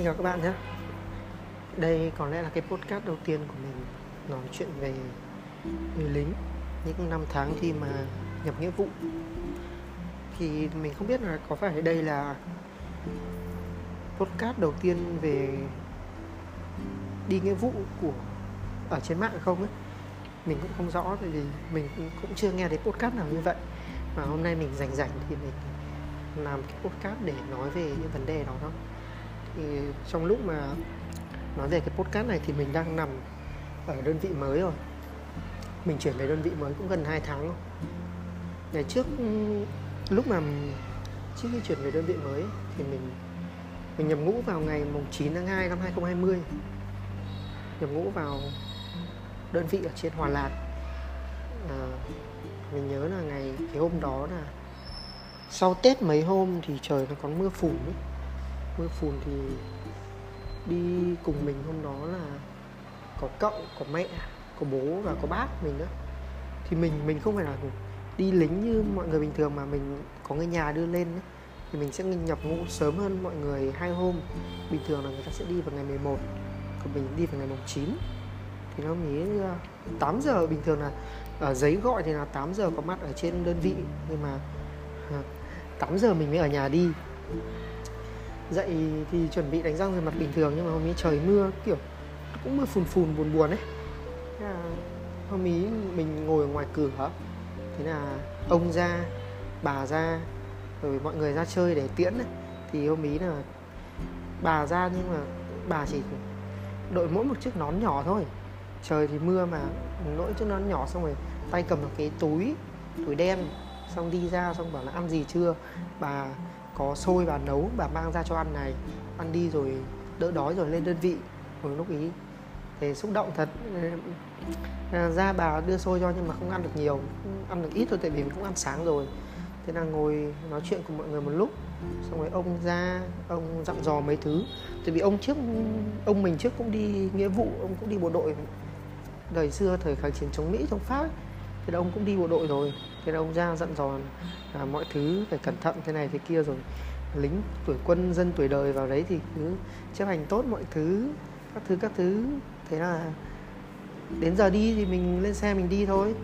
Xin chào các bạn nhé. Đây có lẽ là cái podcast đầu tiên của mình Nói chuyện về người lính, Những năm tháng khi mà nhập nghĩa vụ. Thì mình không biết là có phải đây là Podcast đầu tiên về Đi nghĩa vụ của, Ở trên mạng không ấy. Mình cũng không rõ, Tại vì mình cũng chưa nghe đến podcast nào như vậy. Mà hôm nay mình rảnh rảnh thì mình làm cái podcast để nói về những vấn đề đó thôi thì trong lúc mà nói về cái podcast này thì mình đang nằm ở đơn vị mới rồi. Mình chuyển về đơn vị mới cũng gần 2 tháng rồi. Ngày trước ừ, lúc mà trước khi chuyển về đơn vị mới thì mình mình nhập ngũ vào ngày mùng 9 tháng 2 năm 2020 nhập ngũ vào đơn vị ở trên Hòa Lạc. À, mình nhớ là ngày cái hôm đó là sau Tết mấy hôm thì trời nó còn mưa phùn ấy mưa phùn thì đi cùng mình hôm đó là có cậu, có mẹ, có bố và có bác mình nữa. Thì mình mình không phải là đi lính như mọi người bình thường mà mình có người nhà đưa lên ấy. thì mình sẽ nhập ngũ sớm hơn mọi người hai hôm. Bình thường là người ta sẽ đi vào ngày 11 còn mình đi vào ngày mùng 9 thì nó nghĩ 8 ờ, giờ. Bình thường là ở giấy gọi thì là 8 giờ có mặt ở trên đơn vị. Nhưng mà ờ, 8 giờ mình mới ở nhà đi dậy thì chuẩn bị đánh răng rửa mặt bình thường nhưng mà hôm ấy trời mưa, kiểu, cũng mưa phùn phùn, buồn buồn ấy. Thế là hôm ý mình ngồi ở ngoài cửa. Thế là ông ra, bà ra, rồi mọi người ra chơi để tiễn ấy. thì hôm ý là bà ra nhưng mà bà chỉ đội mỗi một chiếc nón nhỏ thôi. Trời thì mưa mà nỗi chiếc nón nhỏ xong rồi tay cầm một cái túi túi đen, xong đi ra, xong bảo là ăn gì chưa? Bà có xôi bà nấu bà mang ra cho ăn này. Ăn đi rồi đỡ đói rồi lên đơn vị. Hồi lúc ý thì xúc động thật. Ờ, ờ, ra bà đưa xôi cho nhưng mà không ăn được nhiều. Ăn được ít thôi tại vì mình cũng ăn sáng rồi. Thế là ngồi nói chuyện cùng mọi người một lúc. Xong rồi ông ra, ông dặn dò mấy thứ. Tại vì ông trước, ông mình trước cũng đi nghĩa vụ, ông cũng đi bộ đội. Đời xưa thời kháng chiến chống mỹ, chống pháp ấy thế là ông cũng đi bộ đội rồi. Thế là ông ra dặn dò là mọi thứ phải cẩn thận thế này thế kia rồi. Lính tuổi quân, dân tuổi đời vào đấy thì cứ chấp hành tốt mọi thứ, các thứ các thứ. Thế là đến giờ đi thì mình lên xe mình đi thôi.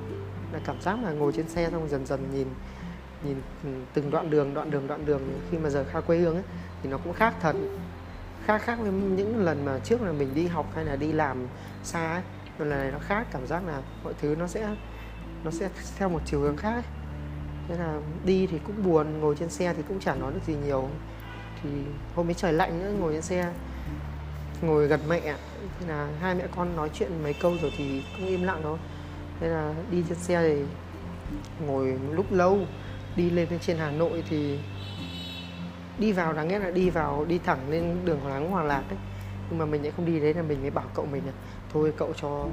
Là cảm giác là ngồi trên xe xong dần dần nhìn nhìn từng đoạn đường đoạn đường đoạn đường. Khi mà giờ xa quê hương ấy, thì nó cũng khác thật. Khác khác với những lần mà trước là mình đi học hay là đi làm xa ấy. Lần này nó khác, cảm giác là mọi thứ nó sẽ nó sẽ theo một chiều hướng khác ấy. thế là đi thì cũng buồn, ngồi trên xe thì cũng chả nói được gì nhiều. Thì hôm ấy trời lạnh nữa ngồi trên xe, ngồi gần mẹ. Thế là hai mẹ con nói chuyện mấy câu rồi thì cũng im lặng thôi. Thế là đi trên xe thì ngồi lúc lâu, đi lên trên Hà Nội thì đi vào, đáng nghĩa là đi vào, đi thẳng lên đường Hoàng Hòa Lạc ấy. Nhưng mà mình lại không đi đấy là mình mới bảo cậu mình là, thôi cậu cho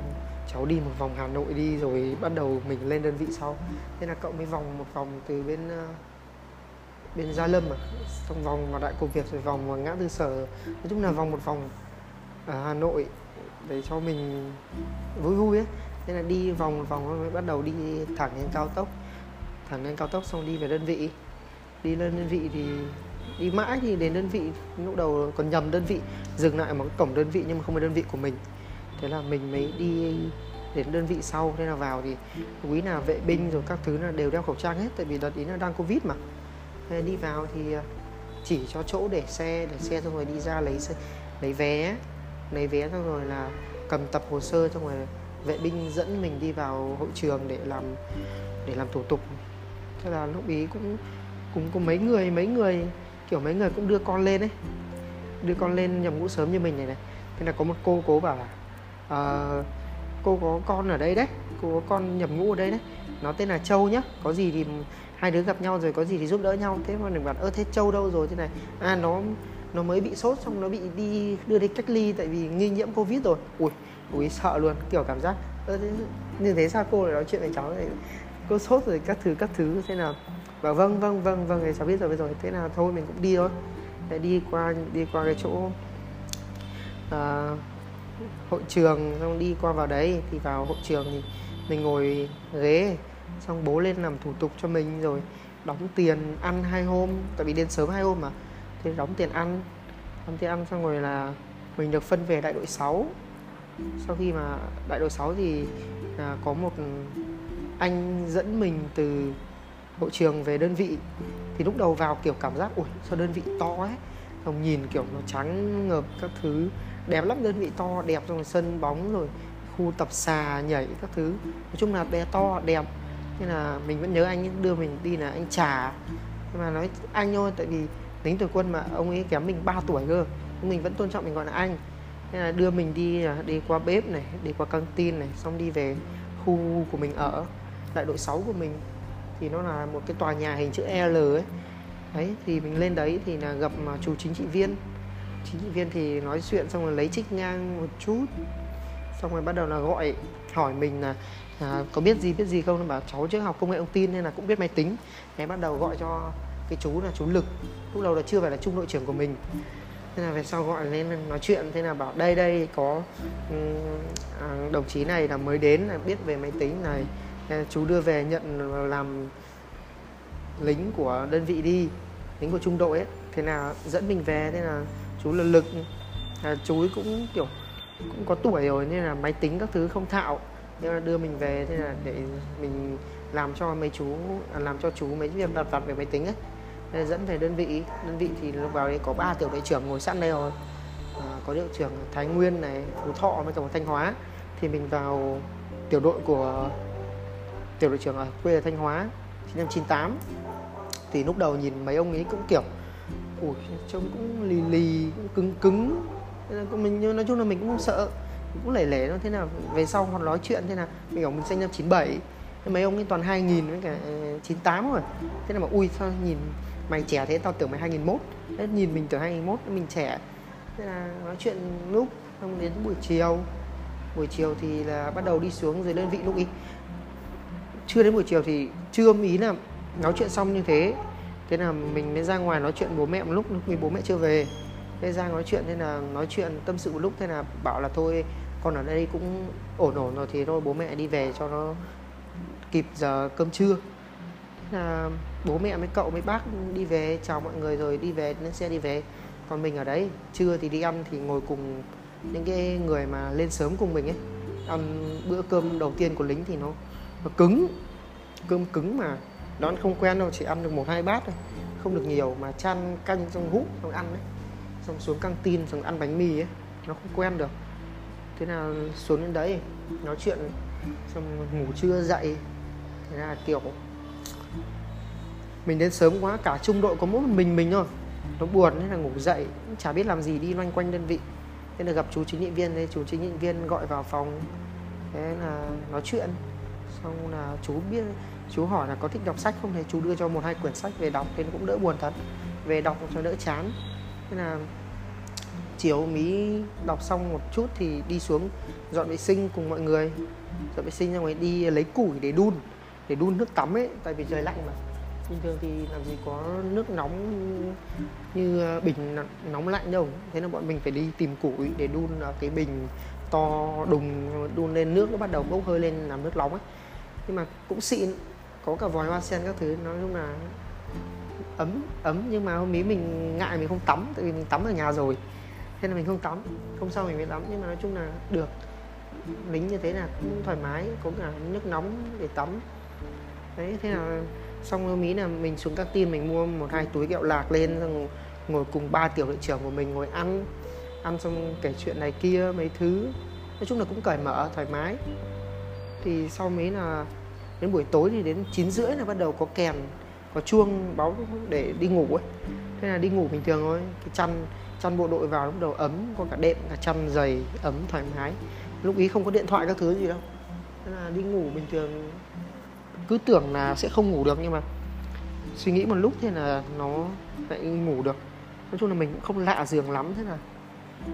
cháu đi một vòng Hà Nội đi rồi bắt đầu mình lên đơn vị sau. Thế là cậu mới vòng một vòng từ bên ờ, bên Gia Lâm à xong vòng vào Đại Cổ Việt rồi vòng vào ngã tư sở. Nói chung là vòng một vòng ở Hà Nội để cho mình vui vui ấy. Nên là đi vòng một vòng mới bắt đầu đi thẳng lên cao tốc. Thẳng lên cao tốc xong đi về đơn vị. Đi lên đơn vị thì đi mãi thì đến đơn vị, lúc đầu còn nhầm đơn vị, dừng lại ở một cổng đơn vị nhưng mà không phải đơn vị của mình thế là mình mới đi đến đơn vị sau. Nên là vào thì quý là vệ binh rồi các thứ là đều đeo khẩu trang hết, tại vì đợt ý là đang covid mà. Thế đi vào thì à, chỉ cho chỗ để xe để xe xong rồi đi ra lấy lấy vé. Lấy vé xong rồi là cầm tập hồ sơ xong rồi vệ binh dẫn mình đi vào hội trường để làm để làm thủ tục. Thế là lúc ý cũng cũng có mấy người mấy người, kiểu mấy người cũng đưa con lên đấy đưa con lên nhầm ngũ sớm như mình này này. Thế là có một cô cố bảo là à, cô có con ở đây đấy. Cô có con nhập ngũ ở đây đấy. Nó tên là châu nhá. Có gì thì hai đứa gặp nhau rồi có gì thì giúp đỡ nhau. Thế mà mình bảo ơ thế châu đâu rồi? Thế này. À nó nó mới bị sốt xong nó bị đi đưa đi cách ly tại vì nghi nhiễm covid rồi. Ui ui sợ luôn. Kiểu cảm giác ơ thế, như thế sao cô lại nói chuyện với cháu này cô sốt rồi các thứ các thứ. Thế nào? Bảo vâng vâng vâng vâng thì cháu biết rồi biết rồi. Thế nào? Thôi mình cũng đi thôi. Để đi qua đi qua cái chỗ uh, hội trường, xong đi qua vào đấy, thì vào hội trường thì mình ngồi ghế, xong bố lên làm thủ tục cho mình rồi đóng tiền ăn hai hôm, tại vì đến sớm hai hôm mà. Thì đóng tiền ăn, đóng thì ăn xong rồi là mình được phân về đại đội 6 sau khi mà đại đội 6 thì là có một anh dẫn mình từ hội trường về đơn vị. Thì lúc đầu vào kiểu cảm giác ui sao đơn vị to ấy xong nhìn kiểu nó trắng ngợp các thứ đẹp lắm, đơn vị to, đẹp rồi, sân bóng rồi, khu tập xà nhảy các thứ. Nói chung là bé to, đẹp. Nên là mình vẫn nhớ anh đưa mình đi là anh trà. Nhưng mà nói anh thôi, tại vì lính tuyển quân mà, ông ấy kém mình 3 tuổi cơ. Mình vẫn tôn trọng, mình gọi là anh. Nên là đưa mình đi đi qua bếp này, đi qua căng tin này, xong đi về khu của mình ở, đại đội 6 của mình. Thì nó là một cái tòa nhà hình chữ L ấy. Đấy, thì mình lên đấy thì là gặp mà chủ chính trị viên chính trị viên thì nói chuyện xong rồi lấy trích ngang một chút. Xong rồi bắt đầu là gọi hỏi mình là à, có biết gì biết gì không? Bảo cháu trước học công nghệ thông tin nên là cũng biết máy tính. Thế bắt đầu gọi cho cái chú là chú lực. Lúc đầu là chưa phải là trung đội trưởng của mình. Thế là về sau gọi lên nói chuyện thế là bảo đây đây có um, đồng chí này là mới đến là biết về máy tính này. Chú đưa về nhận làm lính của đơn vị đi lính của trung đội ấy. Thế là dẫn mình về thế là chú là lực. À, chú ấy cũng kiểu cũng có tuổi rồi nên là máy tính các thứ không thạo. Nên là đưa mình về thế là để mình làm cho mấy chú à, làm cho chú mấy việc đặt vặt về máy tính ấy. Nên dẫn về đơn vị. Đơn vị thì lúc vào đây có ba tiểu đội trưởng ngồi sẵn đây rồi. À, có đội trưởng Thái Nguyên này Phú Thọ với cả một Thanh Hóa. Thì mình vào tiểu đội của tiểu đội trưởng ở quê ở Thanh Hóa sinh năm 98 thì lúc đầu nhìn mấy ông ấy cũng kiểu ủi trông cũng lì lì, cũng cứng cứng. Mình nói chung là mình cũng không sợ cũng lẻ lẻ nó thế nào về sau họ nói chuyện, thế nào mình bảo mình sinh năm 97 mấy ông ấy toàn 2000 với cả ờ, 98 rồi. Thế là mà, ui, sao nhìn mày trẻ thế, tao tưởng mày 2001 thế nhìn mình tưởng 2001 mình trẻ. Thế là nói chuyện lúc, xong đến buổi chiều. Buổi chiều thì là bắt đầu đi xuống dưới đơn vị lúc ý. Chưa đến buổi chiều thì chưa ý là nói chuyện xong như thế thế là mình mới ra ngoài nói chuyện bố mẹ một lúc lúc vì bố mẹ chưa về. Thế ra nói chuyện, thế là nói chuyện tâm sự một lúc, thế là bảo là thôi, con ở đây cũng ổn ổn rồi thì thôi, bố mẹ đi về cho nó kịp giờ cơm trưa. Thế là bố mẹ với cậu với bác đi về, chào mọi người rồi đi về, lên xe đi về. Còn mình ở đấy, trưa thì đi ăn thì ngồi cùng những cái người mà lên sớm cùng mình ấy. Ăn bữa cơm đầu tiên của lính thì nó nó cứng, cơm cứng mà đón không quen đâu, chỉ ăn được một hai bát thôi. Không được nhiều mà chan canh xong hút xong ăn đấy. Xong xuống căng tin, xong ăn bánh mì ấy. Nó không quen được. Thế nào xuống đến đấy, nói chuyện, xong ngủ trưa dậy. Thế là kiểu, mình đến sớm quá, cả trung đội có mỗi mình mình thôi. Nó buồn nên là ngủ dậy, chả biết làm gì, đi loanh quanh đơn vị. Thế là gặp chú chính trị viên đấy, chú chính trị viên gọi vào phòng. Thế là nói chuyện. Xong là chú biết chú hỏi là có thích đọc sách không? Thì chú đưa cho một hai quyển sách về đọc nên cũng đỡ buồn thật. Về đọc cho đỡ chán. Thế là chiều mí đọc xong một chút thì đi xuống dọn vệ sinh cùng mọi người. Dọn vệ sinh ra ngoài đi lấy củi để đun để đun nước tắm ấy, tại vì trời lạnh mà. Bình thường thì làm gì có nước nóng như ờ, bình nóng lạnh đâu. Thế là bọn mình phải đi tìm củi để đun ờ, cái bình to đùng, đun lên nước, nó bắt đầu bốc hơi lên làm nước nóng ấy. Nhưng mà cũng xịn có cả vòi hoa sen các thứ, nói chung là ấm ấm. Nhưng mà hôm ý mình ngại mình không tắm, tại vì mình tắm ở nhà rồi. Thế là mình không tắm không sao mình mới tắm. Nhưng mà nói chung là được. Lính như thế là cũng thoải mái, có cả nước nóng để tắm. Đấy, thế là xong hôm ý là mình xuống các tin, mình mua một hai túi kẹo lạc lên, xong ngồi cùng ba tiểu đội trưởng của mình ngồi ăn. Ăn xong kể chuyện này kia, mấy thứ. Nói chung là cũng cởi mở, thoải mái. Thì sau mấy là đến buổi tối thì đến 9 rưỡi là bắt đầu có kèn, có chuông báo để đi ngủ ấy. Thế là đi ngủ bình thường thôi. Cái chăn chăn bộ đội vào lúc đầu ấm, có cả đệm, cả chăn dày, ấm, thoải mái. Lúc ý không có điện thoại các thứ gì đâu. Thế là đi ngủ bình thường. Cứ tưởng là sẽ không ngủ được nhưng mà suy nghĩ một lúc thế là nó lại ngủ được. Nói chung là mình cũng không lạ giường lắm, thế là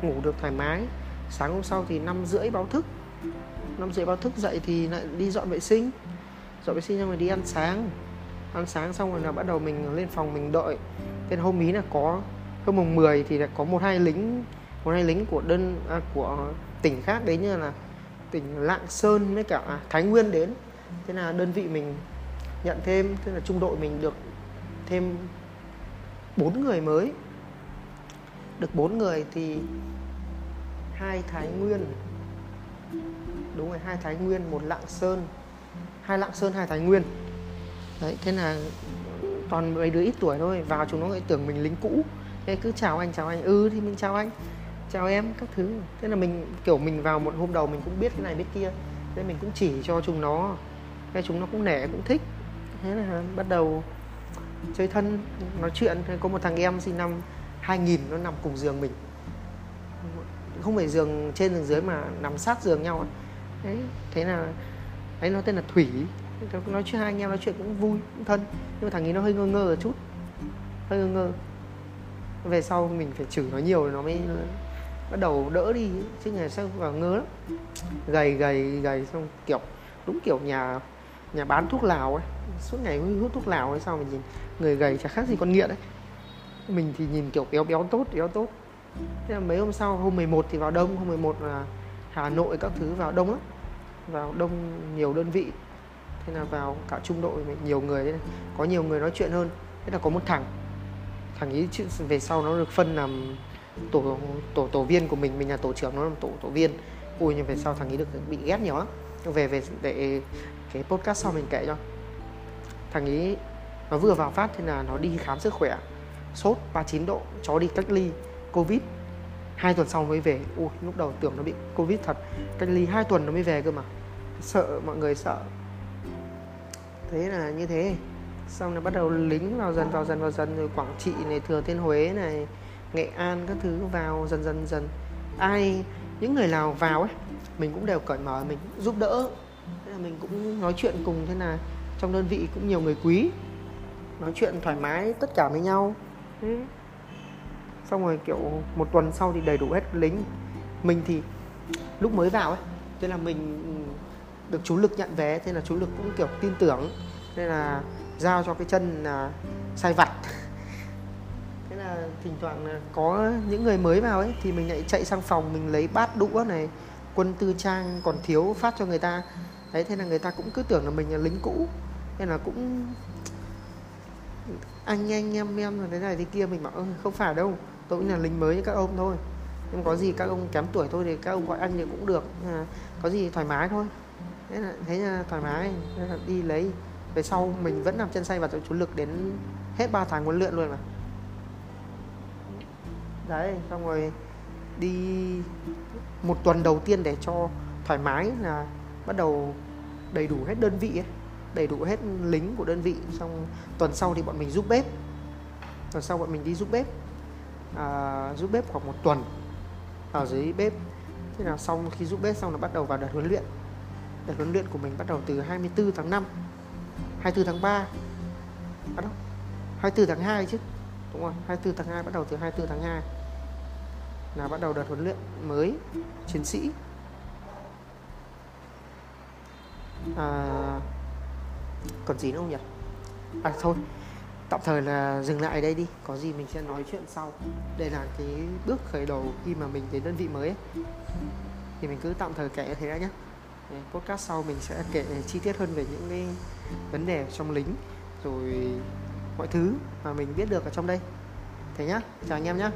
ngủ được thoải mái. Sáng hôm sau thì năm rưỡi báo thức. Năm rưỡi báo thức dậy thì lại đi dọn vệ sinh dọn vệ sinh xong rồi đi ăn sáng. Ăn sáng xong rồi là bắt đầu mình lên phòng mình đợi. Tên hôm ý là có hôm mùng 10 thì là có một hai lính một hai lính của đơn à, của tỉnh khác đấy như là tỉnh Lạng Sơn với cả à, Thái Nguyên đến. Thế là đơn vị mình nhận thêm thế là trung đội mình được thêm bốn người mới. Được bốn người thì hai thái nguyên. Đúng rồi hai thái nguyên một lạng sơn hai lạng sơn, hai thái nguyên. Đấy, thế là toàn mấy đứa ít tuổi thôi, vào chúng nó lại tưởng mình lính cũ. Thế cứ chào anh chào anh. Ừ thì mình chào anh. Chào em, các thứ. Thế là mình, kiểu mình vào một hôm đầu mình cũng biết cái này biết kia. Thế mình cũng chỉ cho chúng nó. Thế chúng nó cũng nể, cũng thích. Thế là bắt đầu chơi thân, nói chuyện. Có một thằng em sinh năm 2000 nó nằm cùng giường mình. Không phải giường, trên giường dưới mà nằm sát giường nhau đấy, thế là đấy nó tên là thủy. Nói chuyện hai anh em nói chuyện cũng vui, cũng thân. Nhưng mà thằng ấy nó hơi ngơ ngơ một chút. Hơi ngơ ngơ. Về sau mình phải chửi nó nhiều thì nó mới bắt đầu đỡ đi. Chứ ngày sau vào ngơ lắm. Gầy gầy gầy, xong kiểu đúng kiểu nhà nhà bán thuốc lào ấy. Suốt ngày hút thuốc lào ấy sao mình nhìn người gầy chả khác gì con nghiện ấy. Mình thì nhìn kiểu béo béo tốt béo tốt. Thế là mấy hôm sau, hôm 11 thì vào đông, hôm 11 là Hà Nội các thứ vào đông lắm vào đông nhiều đơn vị, thế là vào cả trung đội nhiều người thế này. có nhiều người nói chuyện hơn, thế là có một thằng thằng ý về sau nó được phân làm tổ tổ tổ viên của mình mình là tổ trưởng, nó làm tổ tổ viên. Ui, nhưng về sau thằng ấy được bị ghét nhiều lắm. Về về để cái podcast sau mình kể cho. Thằng ấy nó vừa vào phát thế là nó đi khám sức khỏe, sốt 39 độ, chó đi cách ly covid. Hai tuần sau mới về. Ui, lúc đầu tưởng nó bị covid thật, cách ly hai tuần nó mới về cơ mà sợ mọi người sợ. Thế là như thế. Xong là bắt đầu lính vào dần vào dần vào dần rồi quảng trị này thừa thiên huế này nghệ an các thứ vào dần dần dần. Ai những người nào vào ấy mình cũng đều cởi mở mình giúp đỡ. Thế là mình cũng nói chuyện cùng thế là trong đơn vị cũng nhiều người quý. Nói chuyện thoải mái tất cả với nhau. Thế. xong rồi kiểu một tuần sau thì đầy đủ hết lính. Mình thì lúc mới vào ấy thế là mình được chú lực nhận vé thế là chú lực cũng kiểu tin tưởng nên là giao cho cái chân là sai vặt. Thế là thỉnh thoảng là có những người mới vào ấy thì mình lại chạy sang phòng mình lấy bát đũa này quân tư trang còn thiếu phát cho người ta. Đấy thế là người ta cũng cứ tưởng là mình là lính cũ. Nên là cũng anh anh em em rồi thế này thế kia mình bảo không phải đâu tôi cũng là lính mới như các ông thôi. Nhưng có gì các ông kém tuổi thôi thì các ông gọi anh thì cũng được. À, có gì thoải mái thôi thế là thấy là thoải mái. Thế là đi lấy. Về sau mình vẫn làm chân say và chủ lực đến hết 3 tháng huấn luyện luôn mà. Đấy xong rồi đi một tuần đầu tiên để cho thoải mái là bắt đầu đầy đủ hết đơn vị ấy. Đầy đủ hết lính của đơn vị. Xong tuần sau thì bọn mình giúp bếp. Tuần sau bọn mình đi giúp bếp. À, giúp bếp khoảng một tuần ở dưới bếp. Thế là xong khi giúp bếp xong là bắt đầu vào đợt huấn luyện đợt huấn luyện của mình bắt đầu từ 24 tháng 5 24 tháng 3 bắt đầu. 24 tháng 2 chứ. Đúng rồi 24 tháng 2 bắt đầu từ 24 tháng 2 là bắt đầu đợt huấn luyện mới chiến sĩ. À, còn gì nữa không nhỉ? À thôi. Tạm thời là dừng lại ở đây đi. Có gì mình sẽ nói chuyện sau. Đây là cái bước khởi đầu khi mà mình đến đơn vị mới ấy. thì mình cứ tạm thời kể thế đã nhé Ừ, podcast sau mình sẽ kể chi tiết hơn về những cái vấn đề trong lính, rồi mọi thứ mà mình biết được ở trong đây. Thế nhá, chào anh em nhé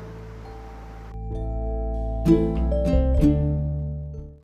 thank you